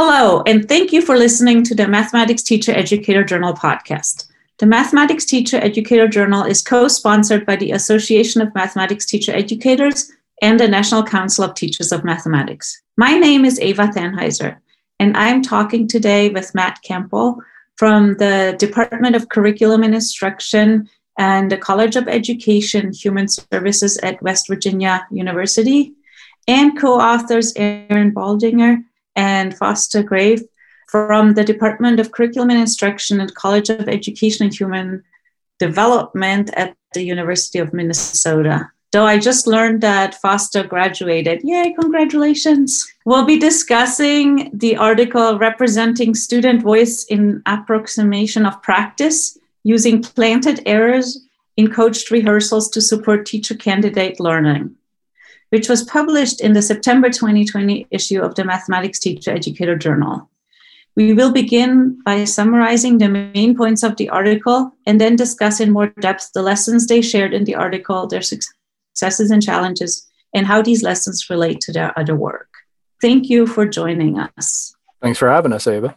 Hello, and thank you for listening to the Mathematics Teacher Educator Journal podcast. The Mathematics Teacher Educator Journal is co sponsored by the Association of Mathematics Teacher Educators and the National Council of Teachers of Mathematics. My name is Eva Thanheiser, and I'm talking today with Matt Campbell from the Department of Curriculum and Instruction and the College of Education Human Services at West Virginia University, and co authors Erin Baldinger and Foster Graif from the Department of Curriculum and Instruction at College of Education and Human Development at the University of Minnesota. Though I just learned that Foster graduated. Yay, congratulations. We'll be discussing the article Representing Student Voice in Approximation of Practice using planted errors in coached rehearsals to support teacher candidate learning which was published in the September 2020 issue of the Mathematics Teacher Educator Journal. We will begin by summarizing the main points of the article and then discuss in more depth the lessons they shared in the article, their successes and challenges, and how these lessons relate to their other work. Thank you for joining us. Thanks for having us, Eva.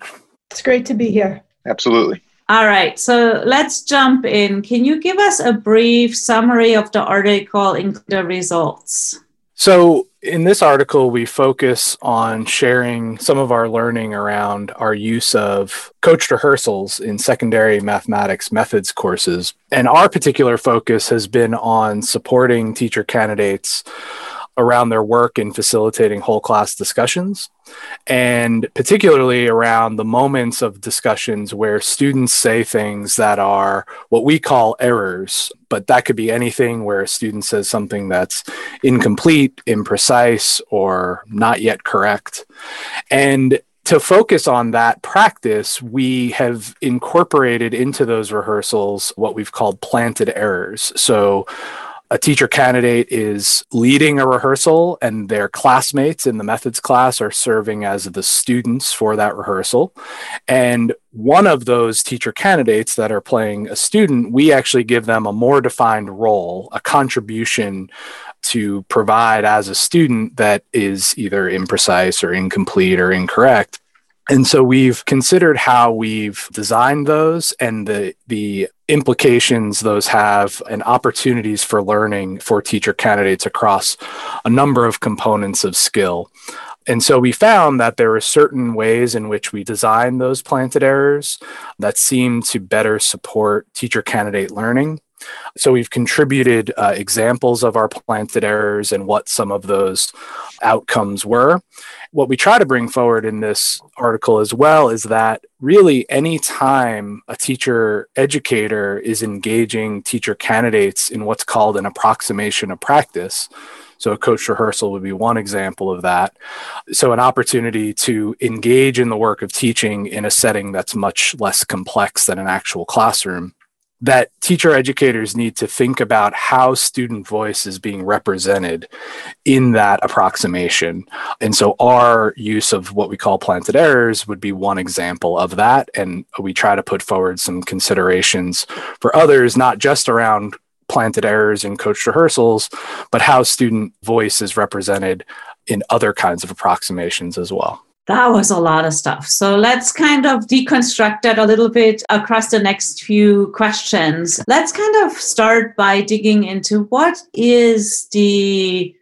It's great to be here. Absolutely. All right, so let's jump in. Can you give us a brief summary of the article and the results? So, in this article, we focus on sharing some of our learning around our use of coached rehearsals in secondary mathematics methods courses. And our particular focus has been on supporting teacher candidates around their work in facilitating whole class discussions, and particularly around the moments of discussions where students say things that are what we call errors. But that could be anything where a student says something that's incomplete, imprecise, or not yet correct. And to focus on that practice, we have incorporated into those rehearsals what we've called planted errors. So, a teacher candidate is leading a rehearsal and their classmates in the methods class are serving as the students for that rehearsal. And one of those teacher candidates that are playing a student, we actually give them a more defined role, a contribution to provide as a student that is either imprecise or incomplete or incorrect. And so we've considered how we've designed those and the the implications those have and opportunities for learning for teacher candidates across a number of components of skill. And so we found that there are certain ways in which we design those planted errors that seem to better support teacher candidate learning. So we've contributed uh, examples of our planted errors and what some of those outcomes were. What we try to bring forward in this article as well is that really any time a teacher educator is engaging teacher candidates in what's called an approximation of practice, so a coach rehearsal would be one example of that. So an opportunity to engage in the work of teaching in a setting that's much less complex than an actual classroom that teacher educators need to think about how student voice is being represented in that approximation. And so our use of what we call planted errors would be one example of that. And we try to put forward some considerations for others, not just around planted errors in coach rehearsals, but how student voice is represented in other kinds of approximations as well. That was a lot of stuff. So let's kind of deconstruct that a little bit across the next few questions. Let's kind of start by digging into what is the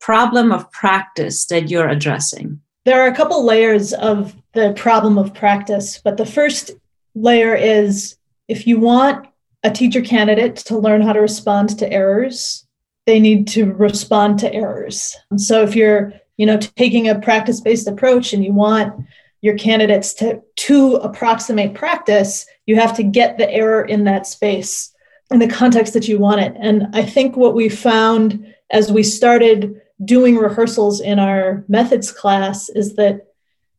problem of practice that you're addressing? There are a couple layers of the problem of practice, but the first layer is if you want a teacher candidate to learn how to respond to errors, they need to respond to errors. So if you're you know taking a practice based approach and you want your candidates to to approximate practice you have to get the error in that space in the context that you want it. And i think what we found as we started doing rehearsals in our methods class is that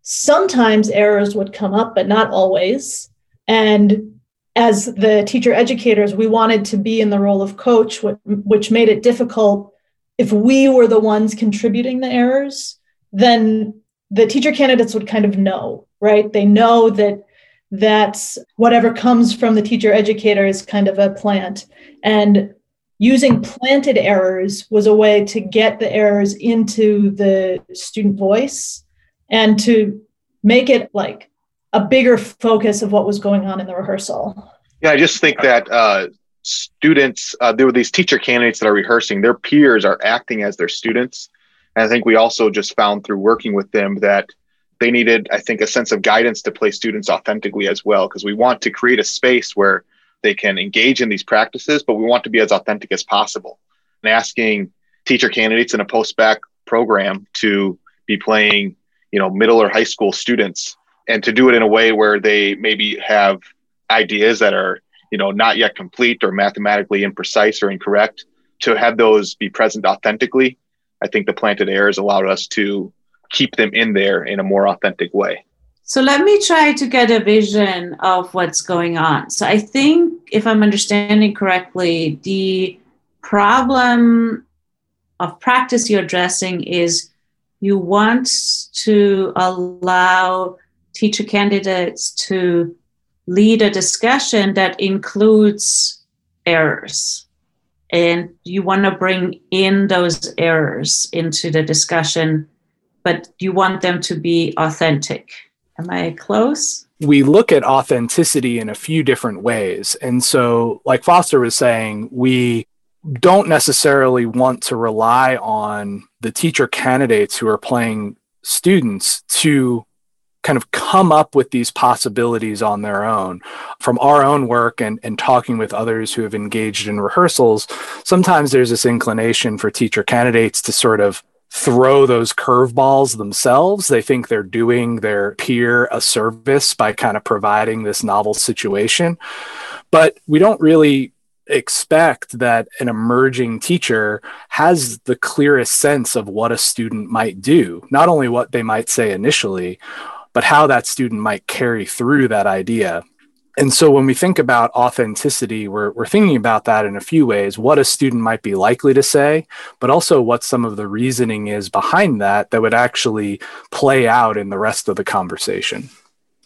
sometimes errors would come up but not always. And as the teacher educators we wanted to be in the role of coach which made it difficult if we were the ones contributing the errors, then the teacher candidates would kind of know, right? They know that that's whatever comes from the teacher educator is kind of a plant. And using planted errors was a way to get the errors into the student voice and to make it like a bigger focus of what was going on in the rehearsal. Yeah, I just think that uh, students, uh, there were these teacher candidates that are rehearsing, their peers are acting as their students. And I think we also just found through working with them that they needed, I think, a sense of guidance to play students authentically as well, because we want to create a space where they can engage in these practices, but we want to be as authentic as possible. And asking teacher candidates in a post-bac program to be playing, you know, middle or high school students and to do it in a way where they maybe have ideas that are, you know, not yet complete or mathematically imprecise or incorrect, to have those be present authentically. I think the planted errors allowed us to keep them in there in a more authentic way. So let me try to get a vision of what's going on. So I think, if I'm understanding correctly, the problem of practice you're addressing is you want to allow teacher candidates to lead a discussion that includes errors. And you want to bring in those errors into the discussion, but you want them to be authentic. Am I close? We look at authenticity in a few different ways. And so, like Foster was saying, we don't necessarily want to rely on the teacher candidates who are playing students to kind of come up with these possibilities on their own from our own work and, and talking with others who have engaged in rehearsals sometimes there's this inclination for teacher candidates to sort of throw those curveballs themselves. They think they're doing their peer a service by kind of providing this novel situation. But we don't really expect that an emerging teacher has the clearest sense of what a student might do, not only what they might say initially, but how that student might carry through that idea and so when we think about authenticity, we're, we're thinking about that in a few ways what a student might be likely to say, but also what some of the reasoning is behind that that would actually play out in the rest of the conversation.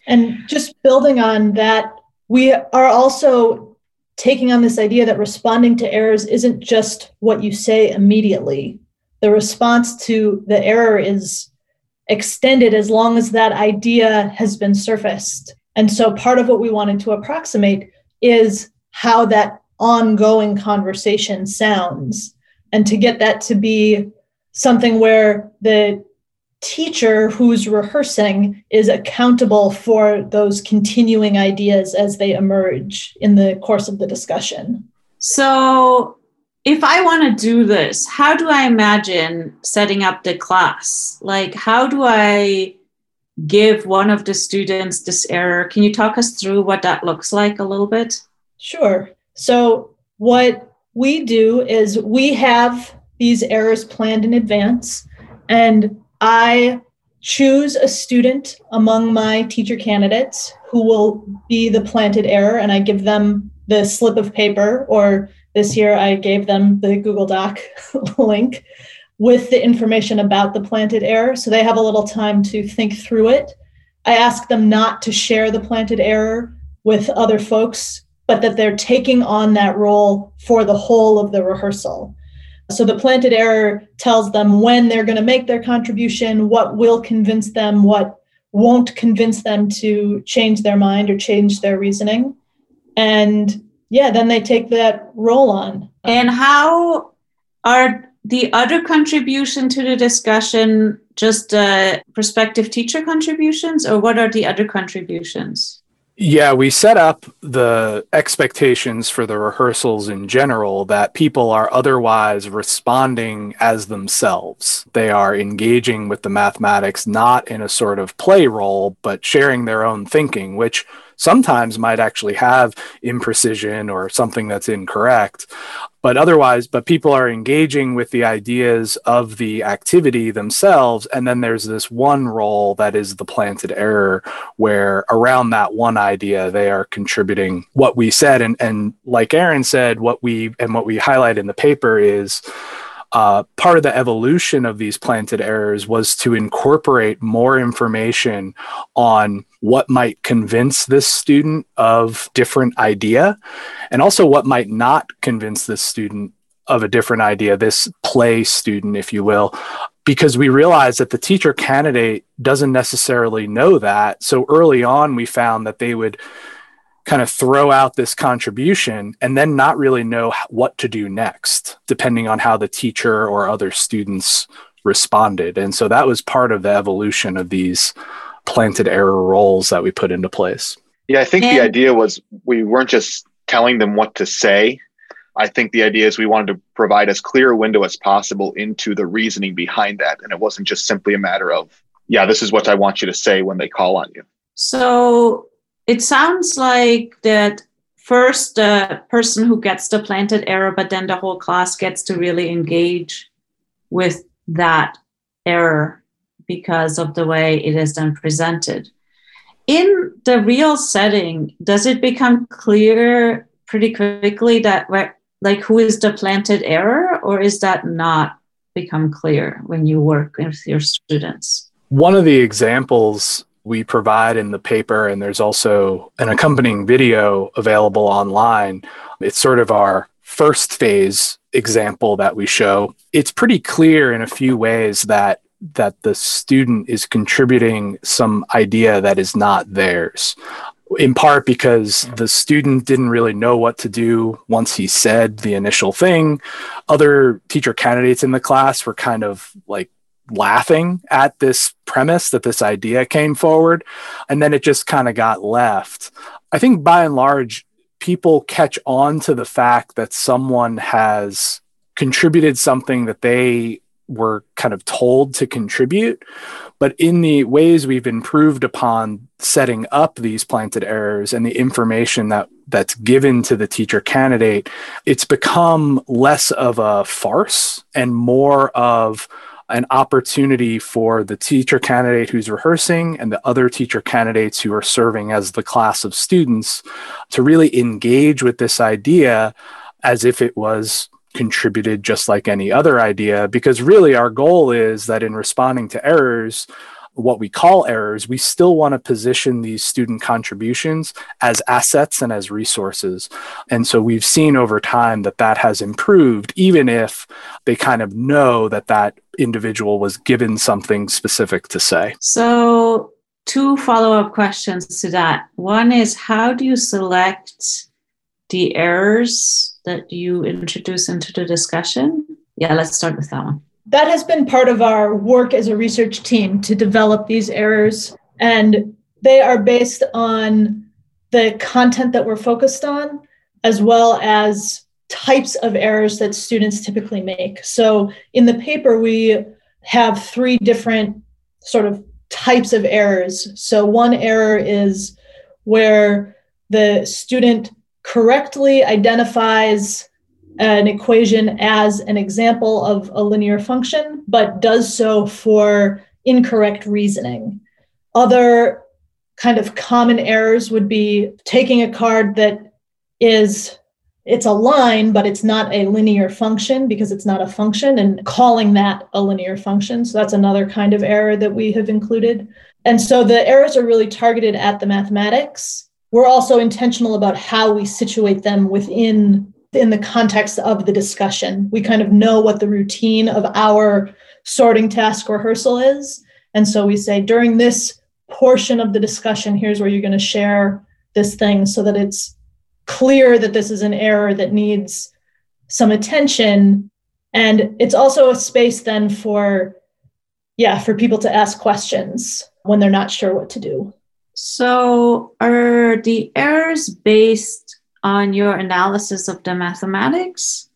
And just building on that, we are also taking on this idea that responding to errors isn't just what you say immediately. The response to the error is extended as long as that idea has been surfaced and so part of what we wanted to approximate is how that ongoing conversation sounds. And to get that to be something where the teacher who's rehearsing is accountable for those continuing ideas as they emerge in the course of the discussion. So, if I want to do this, how do I imagine setting up the class? Like, how do I give one of the students this error. Can you talk us through what that looks like a little bit? Sure. So, what we do is we have these errors planned in advance, and I choose a student among my teacher candidates who will be the planted error, and I give them the slip of paper, or this year I gave them the Google Doc link with the information about the planted error. So they have a little time to think through it. I ask them not to share the planted error with other folks, but that they're taking on that role for the whole of the rehearsal. So the planted error tells them when they're going to make their contribution, what will convince them, what won't convince them to change their mind or change their reasoning. And yeah, then they take that role on. And how are the other contribution to the discussion just uh, prospective teacher contributions or what are the other contributions yeah, we set up the expectations for the rehearsals in general that people are otherwise responding as themselves. They are engaging with the mathematics not in a sort of play role, but sharing their own thinking, which sometimes might actually have imprecision or something that's incorrect but otherwise but people are engaging with the ideas of the activity themselves and then there's this one role that is the planted error where around that one idea they are contributing what we said and and like Erin said what we and what we highlight in the paper is uh, part of the evolution of these planted errors was to incorporate more information on what might convince this student of different idea and also what might not convince this student of a different idea this play student if you will because we realized that the teacher candidate doesn't necessarily know that. So early on, we found that they would kind of throw out this contribution and then not really know what to do next, depending on how the teacher or other students responded. And so that was part of the evolution of these planted error roles that we put into place. Yeah, I think and- the idea was we weren't just telling them what to say. I think the idea is we wanted to provide as clear a window as possible into the reasoning behind that. And it wasn't just simply a matter of, yeah, this is what I want you to say when they call on you. So it sounds like that first the person who gets the planted error, but then the whole class gets to really engage with that error because of the way it is then presented. In the real setting, does it become clear pretty quickly that like who is the planted error, or is that not become clear when you work with your students? One of the examples we provide in the paper, and there's also an accompanying video available online. It's sort of our first phase example that we show. It's pretty clear in a few ways that that the student is contributing some idea that is not theirs in part because the student didn't really know what to do once he said the initial thing. Other teacher candidates in the class were kind of like laughing at this premise that this idea came forward and then it just kind of got left. I think by and large people catch on to the fact that someone has contributed something that they were kind of told to contribute but in the ways we've improved upon setting up these planted errors and the information that that's given to the teacher candidate it's become less of a farce and more of an opportunity for the teacher candidate who's rehearsing and the other teacher candidates who are serving as the class of students to really engage with this idea as if it was contributed just like any other idea. Because really our goal is that in responding to errors what we call errors, we still want to position these student contributions as assets and as resources. And so we've seen over time that that has improved, even if they kind of know that that individual was given something specific to say. So, two follow up questions to that. One is how do you select the errors that you introduce into the discussion? Yeah, let's start with that one that has been part of our work as a research team to develop these errors. And they are based on the content that we're focused on, as well as types of errors that students typically make. So in the paper, we have three different sort of types of errors. So one error is where the student correctly identifies an equation as an example of a linear function, but does so for incorrect reasoning. Other kind of common errors would be taking a card that is it's a line but it's not a linear function because it's not a function and calling that a linear function. So that's another kind of error that we have included. And so the errors are really targeted at the mathematics. We're also intentional about how we situate them within in the context of the discussion. We kind of know what the routine of our sorting task rehearsal is. And so we say during this portion of the discussion, here's where you're going to share this thing so that it's clear that this is an error that needs some attention. And it's also a space then for, yeah, for people to ask questions when they're not sure what to do. So are the errors based on your analysis of the mathematics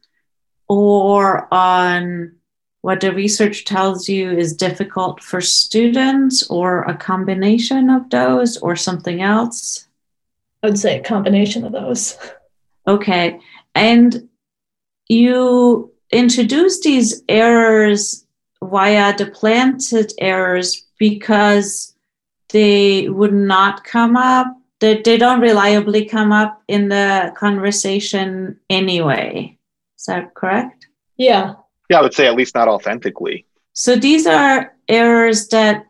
or on what the research tells you is difficult for students or a combination of those or something else? I would say a combination of those. Okay. And you introduce these errors via the planted errors because they would not come up they, they don't reliably come up in the conversation anyway. Is that correct? Yeah. Yeah, I would say at least not authentically. So these are errors that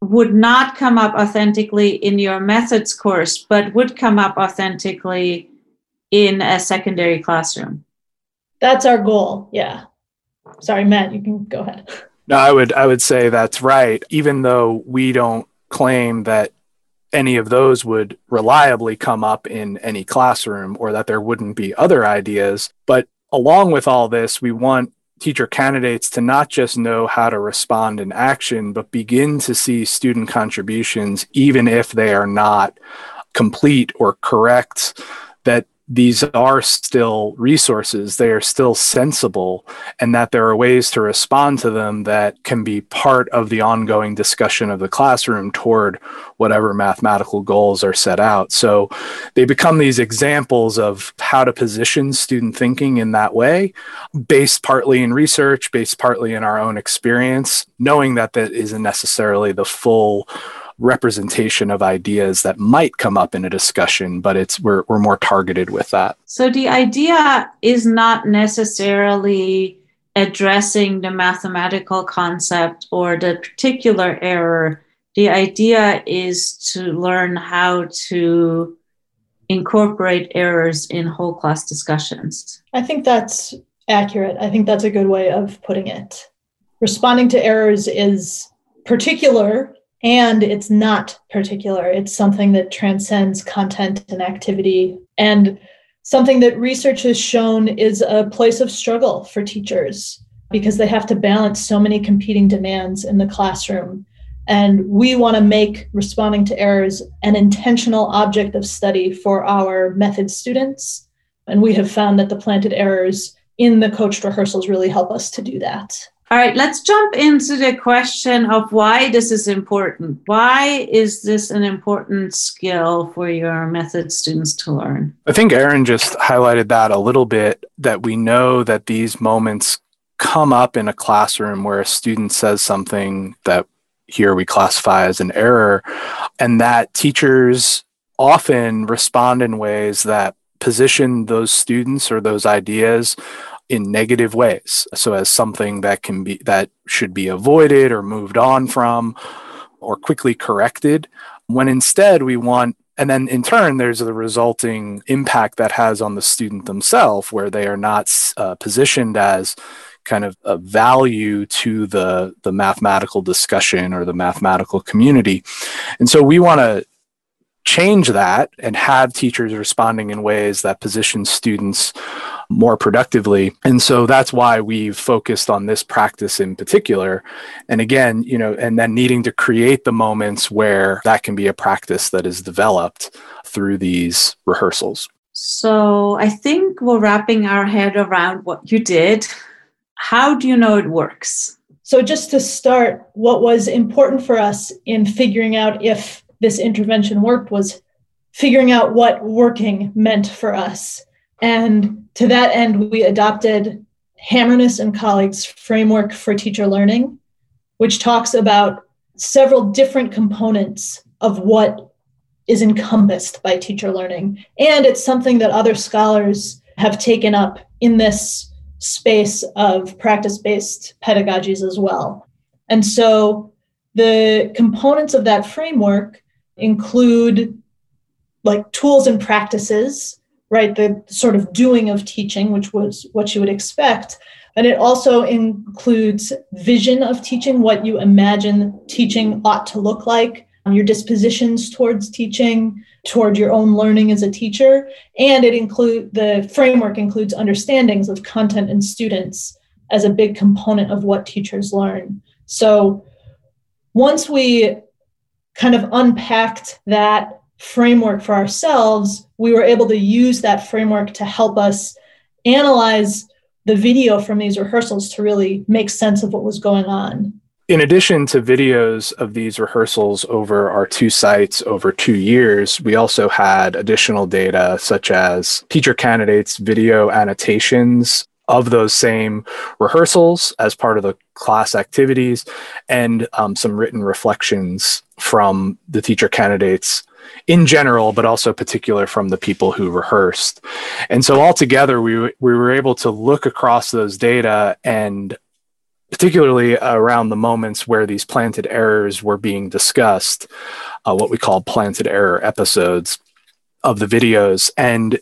would not come up authentically in your methods course, but would come up authentically in a secondary classroom. That's our goal. Yeah. Sorry, Matt, you can go ahead. No, I would I would say that's right. Even though we don't claim that any of those would reliably come up in any classroom or that there wouldn't be other ideas, but along with all this, we want teacher candidates to not just know how to respond in action, but begin to see student contributions, even if they are not complete or correct, that these are still resources, they are still sensible, and that there are ways to respond to them that can be part of the ongoing discussion of the classroom toward whatever mathematical goals are set out. So they become these examples of how to position student thinking in that way, based partly in research, based partly in our own experience, knowing that that isn't necessarily the full representation of ideas that might come up in a discussion, but it's we're, we're more targeted with that. So the idea is not necessarily addressing the mathematical concept or the particular error. The idea is to learn how to incorporate errors in whole class discussions. I think that's accurate. I think that's a good way of putting it. Responding to errors is particular and it's not particular. It's something that transcends content and activity, and something that research has shown is a place of struggle for teachers because they have to balance so many competing demands in the classroom. And we want to make responding to errors an intentional object of study for our method students. And we have found that the planted errors in the coached rehearsals really help us to do that. All right, let's jump into the question of why this is important. Why is this an important skill for your method students to learn? I think Erin just highlighted that a little bit that we know that these moments come up in a classroom where a student says something that here we classify as an error, and that teachers often respond in ways that position those students or those ideas in negative ways. So as something that can be that should be avoided or moved on from or quickly corrected when instead we want and then in turn there's the resulting impact that has on the student themselves where they are not uh, positioned as kind of a value to the the mathematical discussion or the mathematical community and so we want to change that and have teachers responding in ways that position students more productively. And so that's why we've focused on this practice in particular. And again, you know, and then needing to create the moments where that can be a practice that is developed through these rehearsals. So I think we're wrapping our head around what you did. How do you know it works? So, just to start, what was important for us in figuring out if this intervention worked was figuring out what working meant for us. And to that end, we adopted Hammerness and colleagues' framework for teacher learning, which talks about several different components of what is encompassed by teacher learning. And it's something that other scholars have taken up in this space of practice based pedagogies as well. And so the components of that framework include like tools and practices, right? The sort of doing of teaching, which was what you would expect. And it also includes vision of teaching, what you imagine teaching ought to look like, um, your dispositions towards teaching, toward your own learning as a teacher. And it include the framework includes understandings of content and students as a big component of what teachers learn. So once we kind of unpacked that framework for ourselves, we were able to use that framework to help us analyze the video from these rehearsals to really make sense of what was going on. In addition to videos of these rehearsals over our two sites over two years, we also had additional data such as teacher candidates' video annotations of those same rehearsals as part of the class activities and um, some written reflections from the teacher candidates in general, but also particular from the people who rehearsed. And so altogether, we, we were able to look across those data and particularly around the moments where these planted errors were being discussed, uh, what we call planted error episodes of the videos, and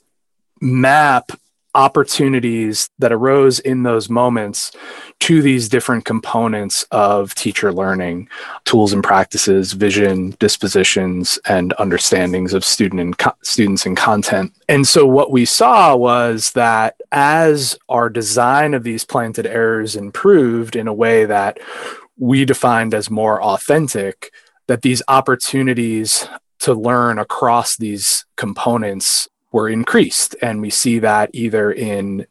map opportunities that arose in those moments to these different components of teacher learning tools and practices vision dispositions and understandings of student and co- students and content. And so what we saw was that as our design of these planted errors improved in a way that we defined as more authentic that these opportunities to learn across these components were increased. And we see that either in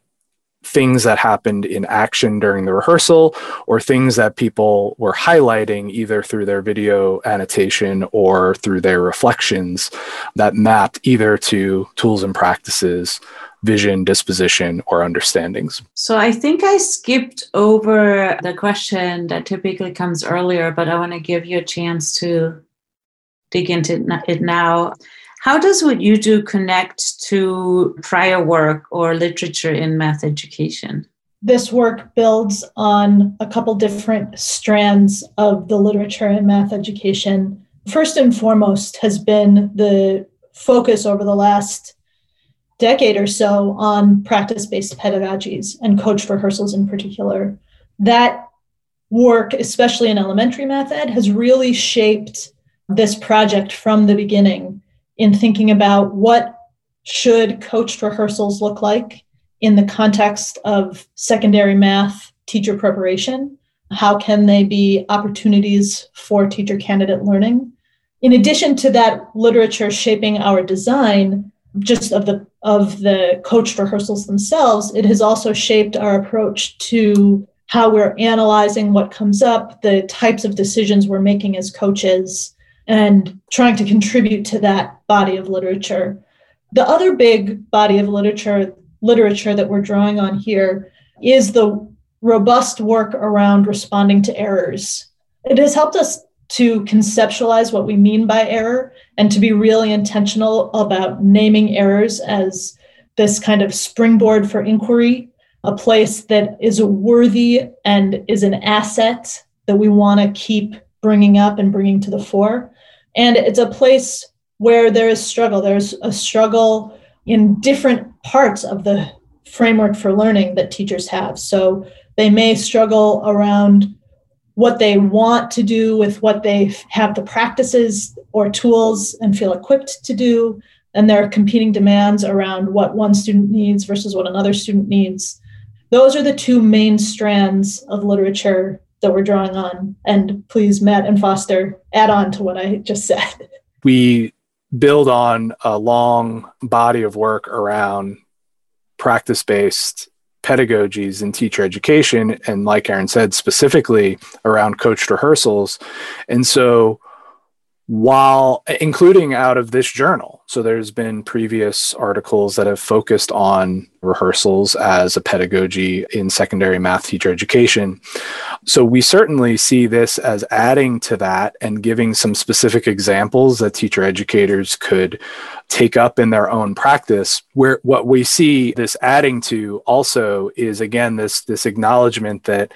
things that happened in action during the rehearsal or things that people were highlighting either through their video annotation or through their reflections that mapped either to tools and practices vision disposition or understandings so i think i skipped over the question that typically comes earlier but i want to give you a chance to dig into it now how does what you do connect to prior work or literature in math education? This work builds on a couple different strands of the literature in math education. First and foremost has been the focus over the last decade or so on practice based pedagogies and coached rehearsals in particular. That work, especially in elementary math ed, has really shaped this project from the beginning in thinking about what should coached rehearsals look like in the context of secondary math teacher preparation? How can they be opportunities for teacher candidate learning? In addition to that literature shaping our design just of the of the coached rehearsals themselves it has also shaped our approach to how we're analyzing what comes up the types of decisions we're making as coaches and trying to contribute to that body of literature. The other big body of literature literature that we're drawing on here is the robust work around responding to errors. It has helped us to conceptualize what we mean by error and to be really intentional about naming errors as this kind of springboard for inquiry, a place that is worthy and is an asset that we want to keep bringing up and bringing to the fore. And it's a place where there is struggle. There's a struggle in different parts of the framework for learning that teachers have. So they may struggle around what they want to do with what they have the practices or tools and feel equipped to do. And there are competing demands around what one student needs versus what another student needs. Those are the two main strands of literature that we're drawing on. And please, Matt and Foster, add on to what I just said. We build on a long body of work around practice based pedagogies in teacher education. And like Erin said, specifically around coached rehearsals. And so while including out of this journal. So there's been previous articles that have focused on rehearsals as a pedagogy in secondary math teacher education. So we certainly see this as adding to that and giving some specific examples that teacher educators could take up in their own practice where what we see this adding to also is again this this acknowledgement that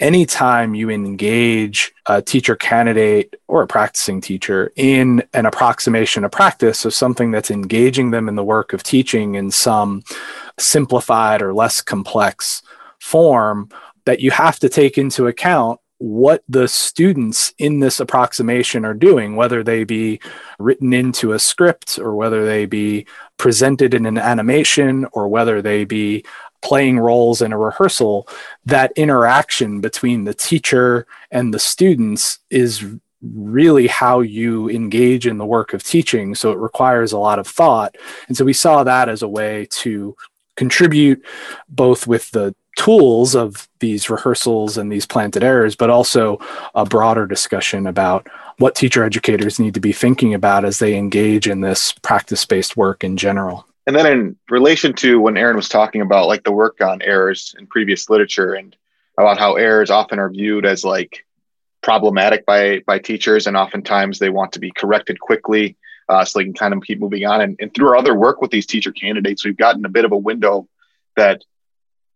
anytime you engage a teacher candidate or a practicing teacher in an approximation of practice of something that's engaging them in the work of teaching in some simplified or less complex form, that you have to take into account what the students in this approximation are doing, whether they be written into a script or whether they be presented in an animation or whether they be playing roles in a rehearsal, that interaction between the teacher and the students is really how you engage in the work of teaching. So it requires a lot of thought. And so we saw that as a way to contribute both with the tools of these rehearsals and these planted errors, but also a broader discussion about what teacher educators need to be thinking about as they engage in this practice based work in general. And then in relation to when Erin was talking about like the work on errors in previous literature and about how errors often are viewed as like problematic by by teachers and oftentimes they want to be corrected quickly uh, so they can kind of keep moving on. And, and through our other work with these teacher candidates, we've gotten a bit of a window that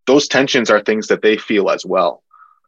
those tensions are things that they feel as well.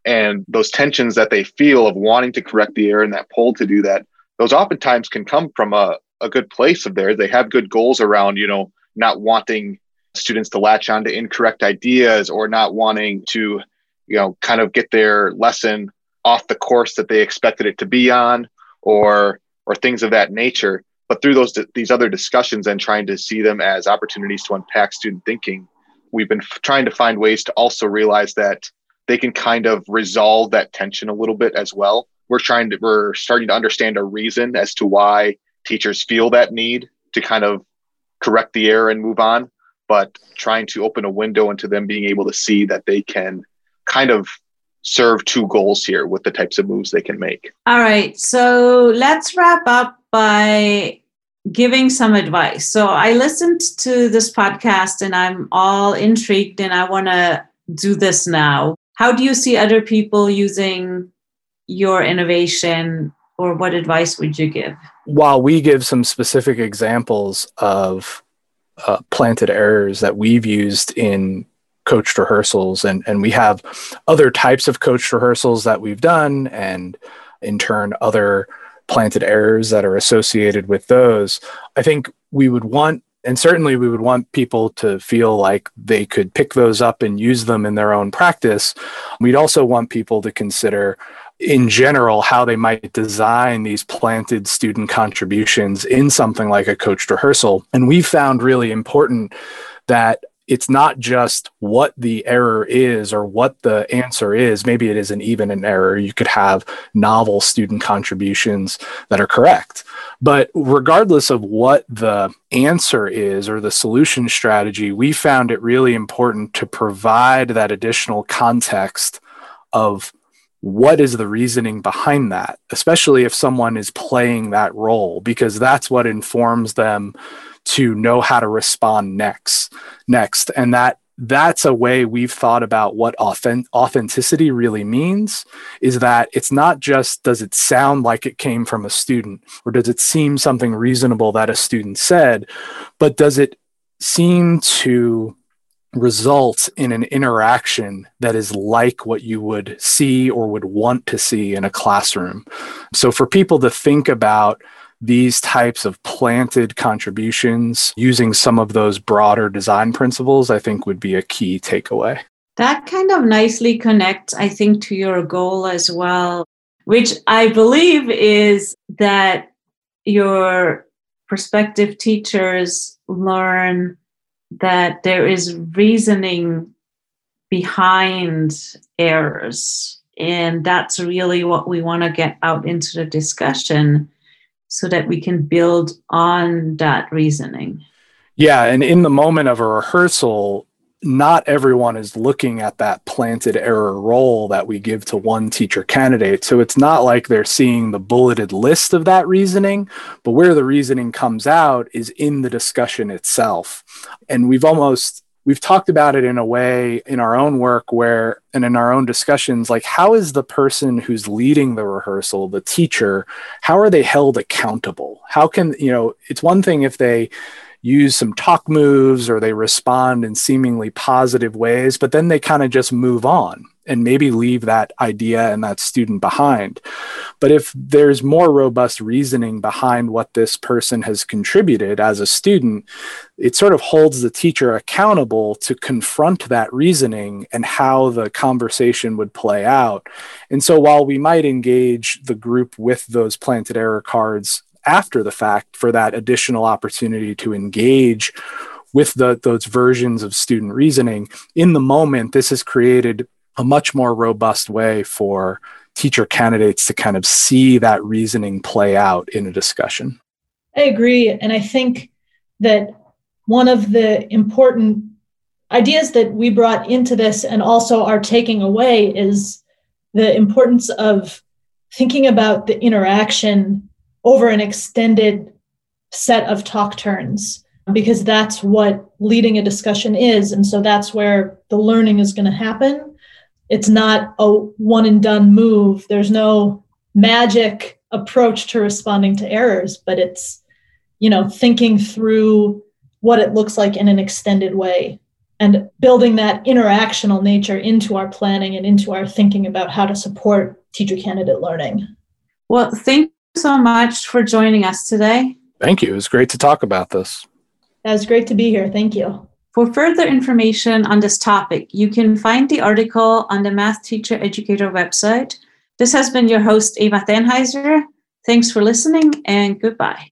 And those tensions that they feel of wanting to correct the error and that pull to do that, those oftentimes can come from a, a good place of theirs. They have good goals around, you know, not wanting students to latch on to incorrect ideas or not wanting to, you know, kind of get their lesson off the course that they expected it to be on or or things of that nature. But through those these other discussions and trying to see them as opportunities to unpack student thinking, we've been f- trying to find ways to also realize that they can kind of resolve that tension a little bit as well. We're trying to we're starting to understand a reason as to why teachers feel that need to kind of correct the error and move on, but trying to open a window into them being able to see that they can kind of serve two goals here with the types of moves they can make. All right. So let's wrap up by giving some advice. So I listened to this podcast and I'm all intrigued and I want to do this now. How do you see other people using your innovation or what advice would you give? While we give some specific examples of uh, planted errors that we've used in coached rehearsals and and we have other types of coached rehearsals that we've done and in turn other planted errors that are associated with those i think we would want and certainly we would want people to feel like they could pick those up and use them in their own practice we'd also want people to consider in general how they might design these planted student contributions in something like a coached rehearsal and we found really important that it's not just what the error is or what the answer is. Maybe it isn't even an error. You could have novel student contributions that are correct. But regardless of what the answer is or the solution strategy, we found it really important to provide that additional context of what is the reasoning behind that, especially if someone is playing that role, because that's what informs them to know how to respond next next. And that that's a way we've thought about what authentic, authenticity really means is that it's not just does it sound like it came from a student or does it seem something reasonable that a student said but does it seem to result in an interaction that is like what you would see or would want to see in a classroom so for people to think about these types of planted contributions using some of those broader design principles, I think would be a key takeaway. That kind of nicely connects, I think, to your goal as well, which I believe is that your prospective teachers learn that there is reasoning behind errors. And that's really what we want to get out into the discussion so that we can build on that reasoning. Yeah. And in the moment of a rehearsal, not everyone is looking at that planted error role that we give to one teacher candidate. So it's not like they're seeing the bulleted list of that reasoning, but where the reasoning comes out is in the discussion itself. And we've almost we've talked about it in a way in our own work where and in our own discussions like how is the person who's leading the rehearsal the teacher how are they held accountable how can you know it's one thing if they use some talk moves or they respond in seemingly positive ways but then they kind of just move on and maybe leave that idea and that student behind. But if there's more robust reasoning behind what this person has contributed as a student, it sort of holds the teacher accountable to confront that reasoning and how the conversation would play out. And so while we might engage the group with those planted error cards after the fact for that additional opportunity to engage with the, those versions of student reasoning in the moment this has created a much more robust way for teacher candidates to kind of see that reasoning play out in a discussion. I agree. And I think that one of the important ideas that we brought into this and also are taking away is the importance of thinking about the interaction over an extended set of talk turns because that's what leading a discussion is and so that's where the learning is going to happen it's not a one and done move. There's no magic approach to responding to errors, but it's, you know, thinking through what it looks like in an extended way and building that interactional nature into our planning and into our thinking about how to support teacher candidate learning. Well, thank so much for joining us today. Thank you. It was great to talk about this. It was great to be here. Thank you. For further information on this topic, you can find the article on the Math Teacher Educator website. This has been your host, Eva Thanheiser. Thanks for listening and goodbye.